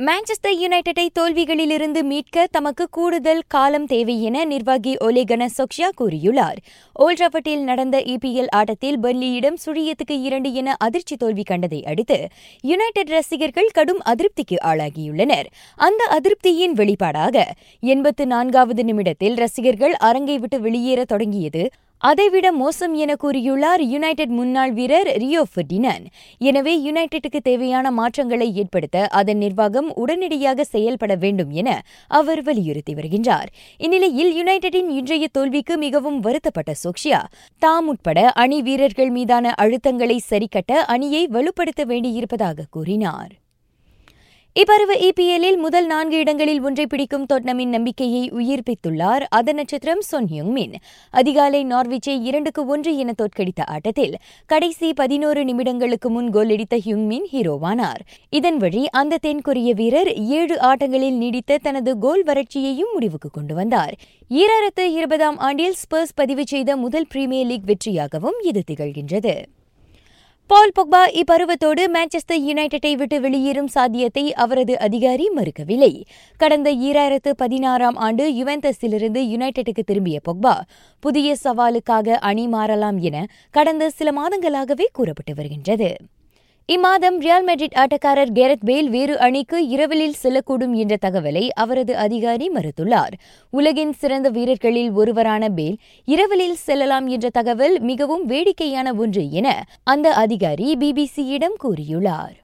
Manchester யுனைடெடை தோல்விகளிலிருந்து மீட்க தமக்கு கூடுதல் காலம் தேவை என நிர்வாகி ஒலேகன சொக்ஷா கூறியுள்ளார். ஓல்ட்ராஃபர்ட்டில் நடந்த இபிஎல் ஆட்டத்தில் பெர்லியிடம் சுழியத்துக்கு இரண்டு என அதிர்ச்சி தோல்வி கண்டதை அடுத்து யுனைடெட் ரசிகர்கள் கடும் அதிருப்திக்கு ஆளாகியுள்ளனர். அந்த அதிருப்தியின் வெளிப்பாடாக எண்பத்து நான்காவது நிமிடத்தில் ரசிகர்கள் அரங்கை விட்டு வெளியேற தொடங்கியது அதைவிட மோசம் என கூறியுள்ளார் யுனைடெட் முன்னாள் வீரர் ரியோ ஃபெர்டினன். எனவே யுனைடெட்டுக்கு தேவையான மாற்றங்களை ஏற்படுத்த அதன் நிர்வாகம் உடனடியாக செயல்பட வேண்டும் என அவர் வலியுறுத்தி வருகின்றார். இந்நிலையில் யுனைடெட்டின் இன்றைய தோல்விக்கு மிகவும் வருத்தப்பட்ட சோக்ஷியா தாம் உட்பட அணி வீரர்கள் மீதான அழுத்தங்களை சரிக்கட்ட அணியை வலுப்படுத்த வேண்டியிருப்பதாக கூறினார். இப்பருவ இபிஎல்லில் முதல் நான்கு இடங்களில் ஒன்றை பிடிக்கும் தொட்னமின் நம்பிக்கையை உயிர்ப்பித்துள்ளார். அத நட்சத்திரம் சொன்யுங் மின் அதிகாலை நார்விச்சை இரண்டுக்கு ஒன்று என தோற்கடித்த ஆட்டத்தில் கடைசி பதினோரு நிமிடங்களுக்கு முன் கோல் அடித்த ஹியூங்மின் ஹீரோவானார். இதன் வழி அந்த தென்கொரிய வீரர் ஏழு ஆட்டங்களில் நீடித்த தனது கோல் வறட்சியையும் முடிவுக்கு கொண்டு வந்தார். ஈராயிரத்து இருபதாம் ஆண்டில் ஸ்பர்ஸ் பதிவு செய்த முதல் பிரீமியர் லீக் வெற்றியாகவும் இது திகழ்கின்றது. பால் பொக்பா இப்பருவத்தோடு மான்செஸ்டர் யுனைடெட்டை விட்டு வெளியேறும் சாத்தியத்தை அவரது அதிகாரி மறுக்கவில்லை. கடந்த ஈராயிரத்து பதினாறாம் ஆண்டு யுவெந்தஸிலிருந்து யுனைடெட்டுக்கு திரும்பிய பொக்பா புதிய சவாலுக்காக அணி மாறலாம் என கடந்த சில மாதங்களாகவே கூறப்பட்டு வருகின்றது. இம்மாதம் ரியால் மெட்ரிட் ஆட்டக்காரர் கெரத் பேல் வேறு அணிக்கு இரவலில் செல்லக்கூடும் என்ற தகவலை அவரது அதிகாரி மறுத்துள்ளார். உலகின் சிறந்த வீரர்களில் ஒருவரான பேல் இரவலில் செல்லலாம் என்ற தகவல் மிகவும் வேடிக்கையான ஒன்று என அந்த அதிகாரி பிபிசியிடம் கூறியுள்ளார்.